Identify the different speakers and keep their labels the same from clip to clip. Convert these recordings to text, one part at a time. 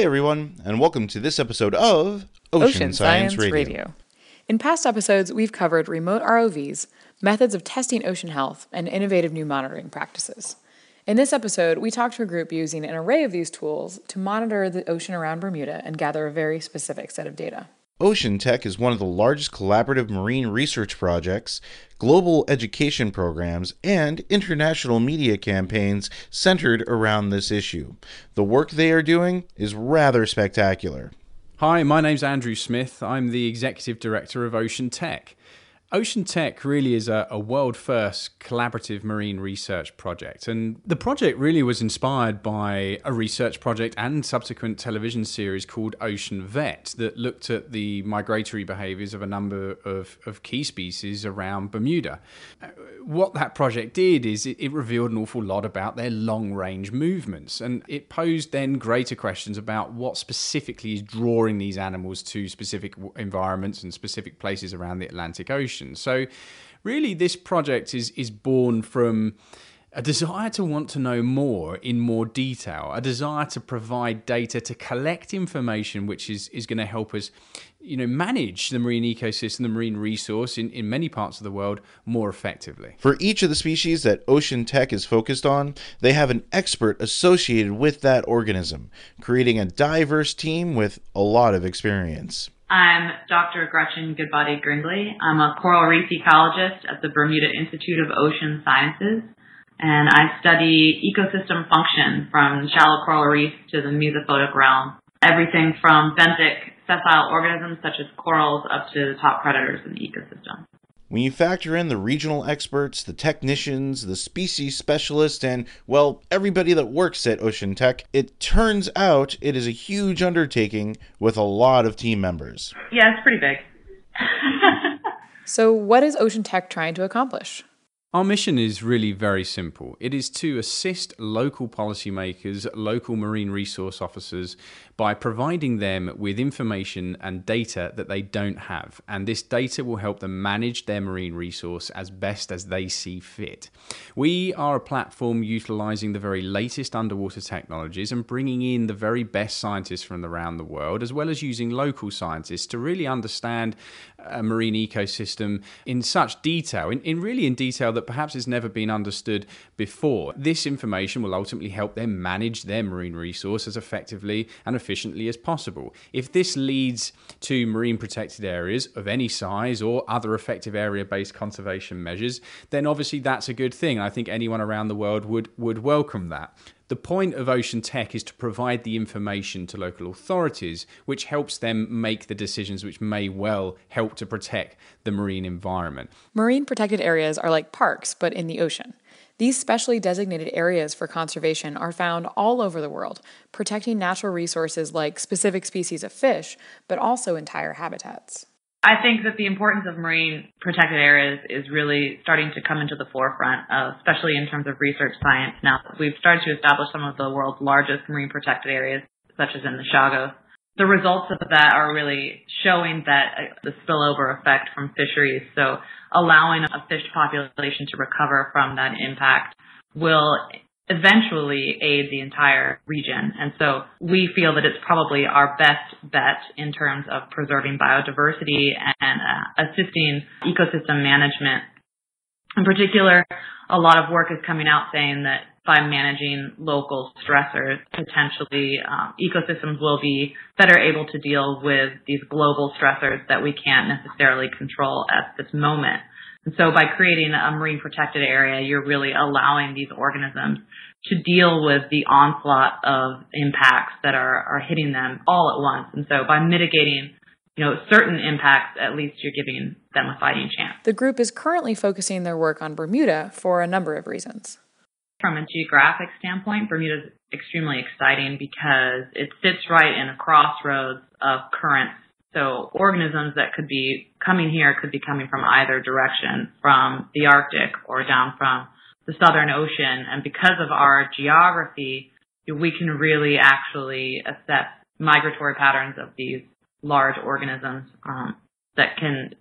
Speaker 1: Hey everyone, and welcome to this episode of Ocean,
Speaker 2: Ocean Science, Radio. In past episodes, we've covered remote ROVs, methods of testing ocean health, and innovative new monitoring practices. In this episode, we talked to a group using an array of these tools to monitor the ocean around Bermuda and gather a very specific set of data.
Speaker 1: Ocean Tech is one of the largest collaborative marine research projects, global education programs, and international media campaigns centered around this issue. The work they are doing is rather spectacular.
Speaker 3: Hi, my name's Andrew Smith. I'm the Executive Director of Ocean Tech. Ocean Tech really is a, a, world first collaborative marine research project. And the project really was inspired by a research project and subsequent television series called Ocean Vet that looked at the migratory behaviors of a number of, of key species around Bermuda. Uh, What that project did is it, it revealed an awful lot about their long range movements. And it posed then greater questions about what specifically is drawing these animals to specific environments and specific places around the Atlantic Ocean. So, really, this project is is born from a desire to want to know more in more detail, a desire to provide data to collect information which is, is going to help us, you know, manage the marine ecosystem, the marine resource in, in many parts of the world more effectively.
Speaker 1: For each of the species that Ocean Tech is focused on, they have an expert associated with that organism, creating a diverse team with a lot of experience.
Speaker 4: I'm Dr. Gretchen Goodbody Gringley. I'm a coral reef ecologist at the Bermuda Institute of Ocean Sciences, and I study ecosystem function from shallow coral reefs to the mesophotic realm. Everything from benthic sessile organisms such as corals up to the top predators in the ecosystem.
Speaker 1: When you factor in the regional experts, the technicians, the species specialists, and, well, everybody that works at Ocean Tech, it turns out it is a huge undertaking with a lot of team members.
Speaker 4: Yeah, it's pretty big.
Speaker 2: so, what is Ocean Tech trying to accomplish?
Speaker 3: Our mission is really very simple. It is to assist local policymakers, local marine resource officers, by providing them with information and data that they don't have. And this data will help them manage their marine resource as best as they see fit. We are a platform utilizing the very latest underwater technologies and bringing in the very best scientists from around the world, as well as using local scientists to really understand a marine ecosystem in such detail, in, in really in detail that perhaps has never been understood before. This information will ultimately help them manage their marine resource as effectively and efficiently efficiently as possible. If this leads to marine protected areas of any size or other effective area based conservation measures, then obviously that's a good thing. I think anyone around the world would, would welcome that. The point of Ocean Tech is to provide the information to local authorities, which helps them make the decisions which may well help to protect the marine environment.
Speaker 2: Marine protected areas are like parks, but in the ocean. These specially designated areas for conservation are found all over the world, protecting natural resources like specific species of fish, but also entire habitats.
Speaker 4: I think that the importance of marine protected areas is really starting to come into the forefront, uh, especially in terms of research science. Now, we've started to establish some of the world's largest marine protected areas, such as in the Chagos the results of that are really showing that uh, the spillover effect from fisheries. So allowing a fish population to recover from that impact will eventually aid the entire region. And so we feel that it's probably our best bet in terms of preserving biodiversity and uh, assisting ecosystem management. In particular, a lot of work is coming out saying that by managing local stressors, potentially um, ecosystems will be better able to deal with these global stressors that we can't necessarily control at this moment. And so by creating a marine protected area, you're really allowing these organisms to deal with the onslaught of impacts that are, are hitting them all at once. And so by mitigating you know, certain impacts, at least you're giving them a fighting chance.
Speaker 2: The group is currently focusing their work on Bermuda for a number of reasons.
Speaker 4: From a geographic standpoint, Bermuda is extremely exciting because it sits right in a crossroads of currents. So organisms that could be coming here could be coming from either direction, from the Arctic or down from the Southern Ocean. And because of our geography, we can really actually assess migratory patterns of these large organisms um, that can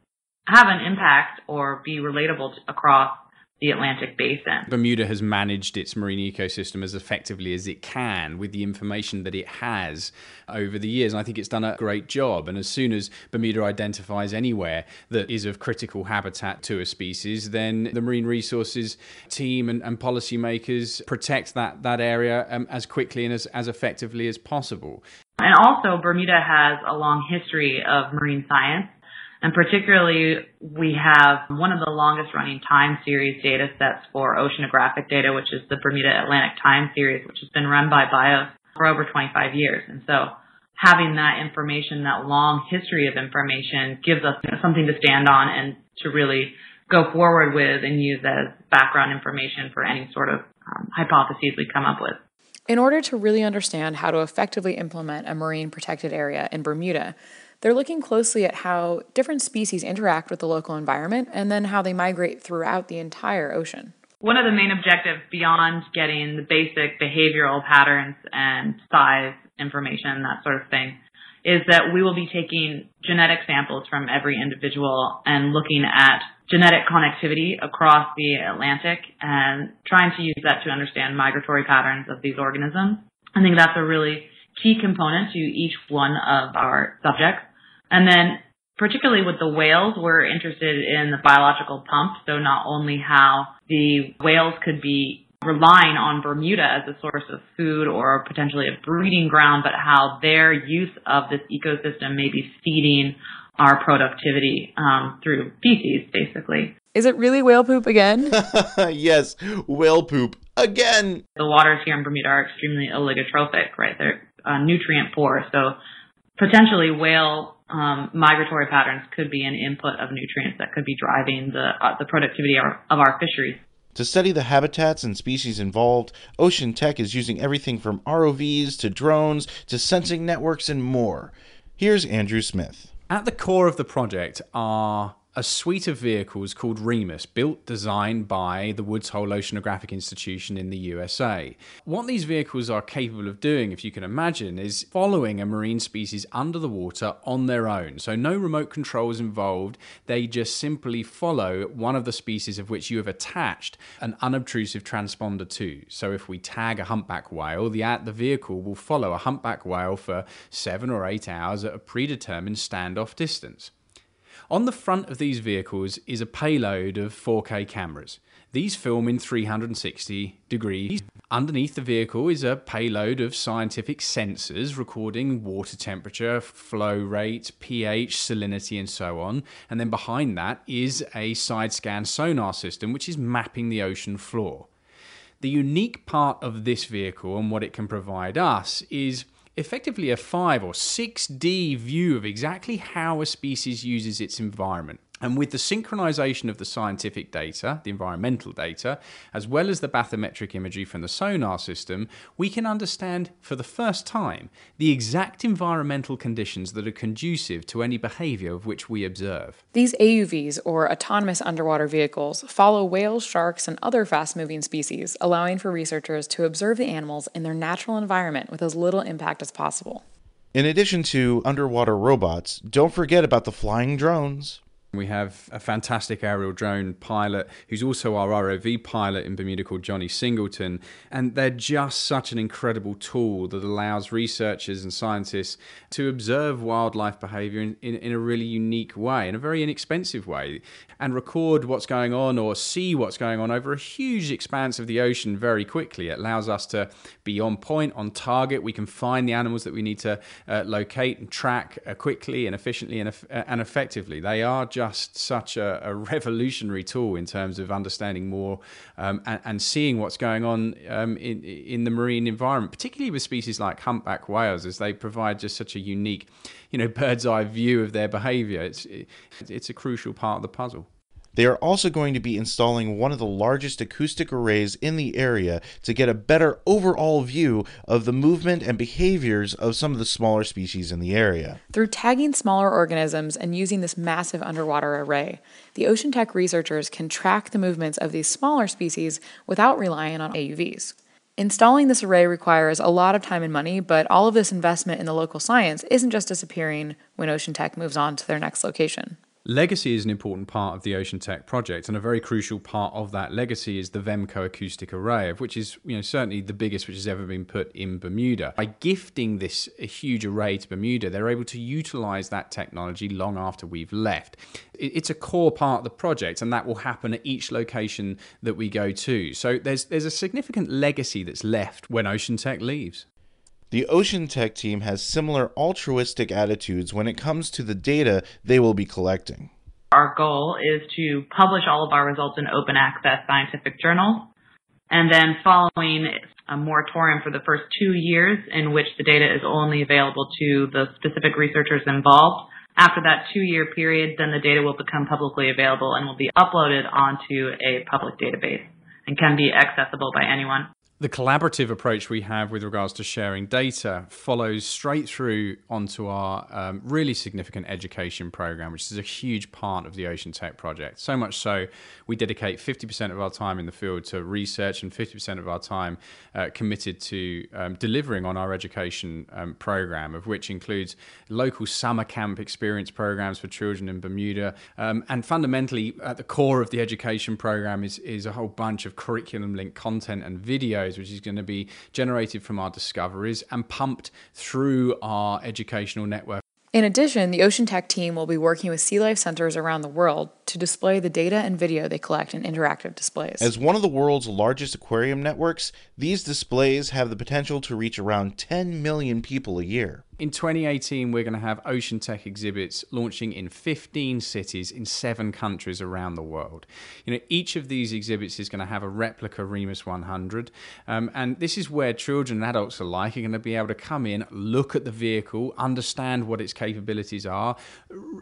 Speaker 4: have an impact or be relatable across the Atlantic basin.
Speaker 3: Bermuda has managed its marine ecosystem as effectively as it can with the information that it has over the years. And I think it's done a great job. And as soon as Bermuda identifies anywhere that is of critical habitat to a species, then the marine resources team and, and policymakers protect that, that area um, as quickly and as, as effectively as possible.
Speaker 4: And also, Bermuda has a long history of marine science. And particularly, we have one of the longest running time series data sets for oceanographic data, which is the Bermuda Atlantic Time Series, which has been run by BIOS for over 25 years. And so having that information, that long history of information gives us something to stand on and to really go forward with and use as background information for any sort of um, hypotheses we come up with.
Speaker 2: In order to really understand how to effectively implement a marine protected area in Bermuda, they're looking closely at how different species interact with the local environment and then how they migrate throughout the entire ocean.
Speaker 4: One of the main objectives beyond getting the basic behavioral patterns and size information, that sort of thing, is that we will be taking genetic samples from every individual and looking at genetic connectivity across the Atlantic and trying to use that to understand migratory patterns of these organisms. I think that's a really key component to each one of our subjects. And then particularly with the whales, we're interested in the biological pump. So not only how the whales could be relying on Bermuda as a source of food or potentially a breeding ground, but how their use of this ecosystem may be feeding our productivity um, through feces, basically.
Speaker 2: Is it really whale poop again?
Speaker 1: yes, whale poop again.
Speaker 4: The waters here in Bermuda are extremely oligotrophic, right? They're uh, nutrient poor, so potentially whale um, migratory patterns could be an input of nutrients that could be driving the uh, the productivity of our, of our fisheries.
Speaker 1: To study the habitats and species involved, Ocean Tech is using everything from ROVs to drones to sensing networks and more. Here's Andrew Smith.
Speaker 3: At the core of the project are a suite of vehicles called REMUS, built, designed by the Woods Hole Oceanographic Institution in the USA. What these vehicles are capable of doing, if you can imagine, is following a marine species under the water on their own. So, no remote controls involved. They just simply follow one of the species of which you have attached an unobtrusive transponder to. So, if we tag a humpback whale, the, the vehicle will follow a humpback whale for seven or eight hours at a predetermined standoff distance. On the front of these vehicles is a payload of 4K cameras. These film in 360 degrees. Underneath the vehicle is a payload of scientific sensors recording water temperature, flow rate, pH, salinity, and so on. And then behind that is a side scan sonar system which is mapping the ocean floor. The unique part of this vehicle and what it can provide us is effectively a 5 or 6D view of exactly how a species uses its environment. And with the synchronization of the scientific data, the environmental data, as well as the bathymetric imagery from the sonar system, we can understand for the first time the exact environmental conditions that are conducive to any behavior of which we observe.
Speaker 2: These AUVs, or autonomous underwater vehicles, follow whales, sharks, and other fast moving species, allowing for researchers to observe the animals in their natural environment with as little impact as possible.
Speaker 1: In addition to underwater robots, don't forget about the flying drones.
Speaker 3: We have a fantastic aerial drone pilot who's also our ROV pilot in Bermuda called Johnny Singleton. And they're just such an incredible tool that allows researchers and scientists to observe wildlife behavior in, in, in, a really unique way, in a very inexpensive way, and record what's going on or see what's going on over a huge expanse of the ocean very quickly. It allows us to be on point, on target. We can find the animals that we need to uh, locate and track uh, quickly and efficiently and, uh, and effectively. They are just such a, a, revolutionary tool in terms of understanding more um, and, and, seeing what's going on um, in, in the marine environment, particularly with species like humpback whales, as they provide just such a unique, you know, bird's eye view of their behavior. It's, it's a crucial part of the puzzle.
Speaker 1: They are also going to be installing one of the largest acoustic arrays in the area to get a better overall view of the movement and behaviors of some of the smaller species in the area.
Speaker 2: Through tagging smaller organisms and using this massive underwater array, the Ocean Tech researchers can track the movements of these smaller species without relying on AUVs. Installing this array requires a lot of time and money, but all of this investment in the local science isn't just disappearing when Ocean Tech moves on to their next location.
Speaker 3: Legacy is an important part of the Ocean Tech project, and a very crucial part of that legacy is the Vemco acoustic array, which is you know certainly the biggest which has ever been put in Bermuda. By gifting this huge array to Bermuda, they're able to utilize that technology long after we've left. It's a core part of the project, and that will happen at each location that we go to. So there's there's a significant legacy that's left when Ocean Tech leaves.
Speaker 1: The Ocean Tech team has similar altruistic attitudes when it comes to the data they will be collecting.
Speaker 4: Our goal is to publish all of our results in open access scientific journals, and then following a moratorium for the first two years in which the data is only available to the specific researchers involved. After that two year period, then the data will become publicly available and will be uploaded onto a public database and can be accessible by anyone
Speaker 3: the collaborative approach we have with regards to sharing data follows straight through onto our um, really significant education program, which is a huge part of the Ocean Tech project. So much so, we dedicate 50% of our time in the field to research and 50% of our time uh, committed to um, delivering on our education um, program, of which includes local summer camp experience programs for children in Bermuda. Um, and fundamentally, at the core of the education program is, is a whole bunch of curriculum linked content and videos which is going to be generated from our discoveries and pumped through our educational network.
Speaker 2: In addition, the Ocean Tech team will be working with sea life centers around the world to display the data and video they collect in interactive displays.
Speaker 1: As one of the world's largest aquarium networks, these displays have the potential to reach around 10 million people a year.
Speaker 3: In 2018, we're going to have Ocean Tech exhibits launching in 15 cities in seven countries around the world. You know, each of these exhibits is going to have a replica Remus 100, um, and this is where children and adults alike are going to be able to come in, look at the vehicle, understand what its capabilities are,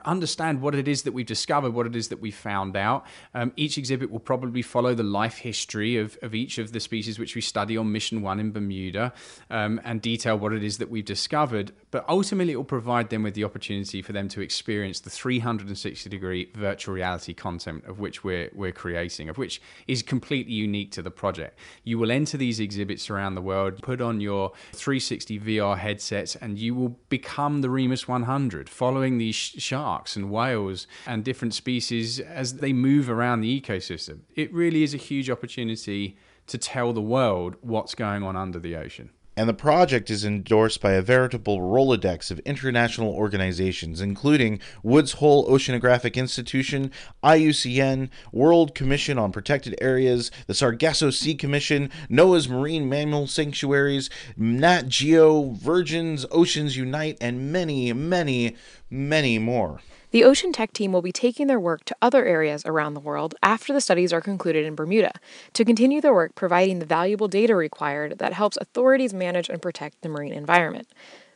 Speaker 3: understand what it is that we've discovered, what it is that we found out. Um, each exhibit will probably follow the life history of, of each of the species which we study on Mission One in Bermuda, um, and detail what it is that we've discovered but ultimately it will provide them with the opportunity for them to experience the 360 degree virtual reality content of which we're, we're creating, of which is completely unique to the project. You will enter these exhibits around the world, put on your 360 VR headsets, and you will become the Remus 100, following these sharks and whales and different species as they move around the ecosystem. It really is a huge opportunity to tell the world what's going on under the ocean
Speaker 1: and the project is endorsed by a veritable Rolodex of international organizations, including Woods Hole Oceanographic Institution, IUCN, World Commission on Protected Areas, the Sargasso Sea Commission, NOAA's Marine Mammal Sanctuaries, Nat Geo, Virgin's Oceans Unite, and many, many, many more.
Speaker 2: The Ocean Tech team will be taking their work to other areas around the world after the studies are concluded in Bermuda to continue their work providing the valuable data required that helps authorities manage and protect the marine environment.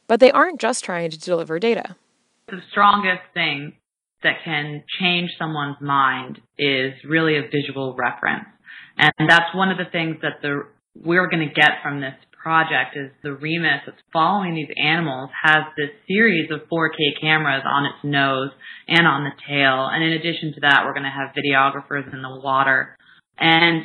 Speaker 2: But they aren't just trying to deliver data.
Speaker 4: The strongest thing that can change someone's mind is really a visual reference. And that's one of the things that the we're going to get from this project is the Remus that's following these animals has this series of 4K cameras on its nose and on the tail. And in addition to that, we're going to have videographers in the water and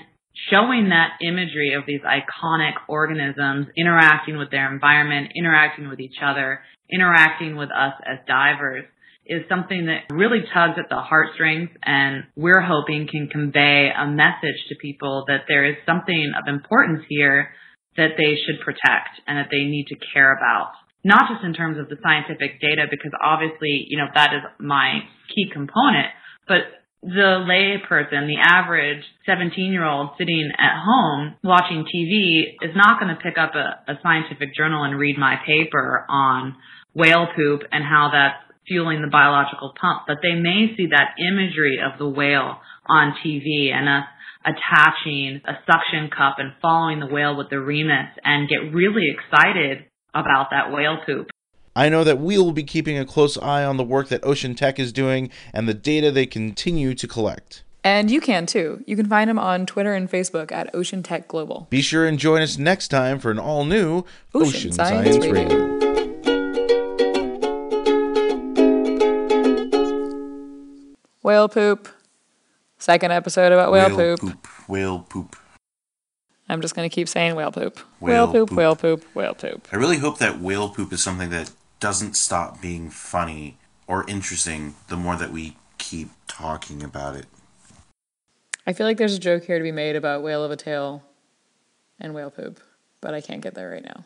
Speaker 4: showing that imagery of these iconic organisms interacting with their environment, interacting with each other, interacting with us as divers is something that really tugs at the heartstrings and we're hoping can convey a message to people that there is something of importance here that they should protect and that they need to care about. Not just in terms of the scientific data, because obviously, you know, that is my key component, but the lay person, the average 17 year old sitting at home watching TV is not going to pick up a, a scientific journal and read my paper on whale poop and how that's fueling the biological pump, but they may see that imagery of the whale on TV and us attaching a suction cup and following the whale with the Remus and get really excited about that whale poop.
Speaker 1: I know that we will be keeping a close eye on the work that Ocean Tech is doing and the data they continue to collect.
Speaker 2: And you can too. You can find them on Twitter and Facebook at Ocean Tech Global.
Speaker 1: Be sure and join us next time for an all new Ocean, Ocean Science, Science Radio. Radio.
Speaker 2: Whale poop. Second episode about whale, whale poop. poop.
Speaker 1: Whale poop.
Speaker 2: I'm just going to keep saying whale poop. Whale, whale poop, poop, whale poop, whale poop.
Speaker 1: I really hope that whale poop is something that doesn't stop being funny or interesting the more that we keep talking about it.
Speaker 2: I feel like there's a joke here to be made about whale of a tail and whale poop, but I can't get there right now.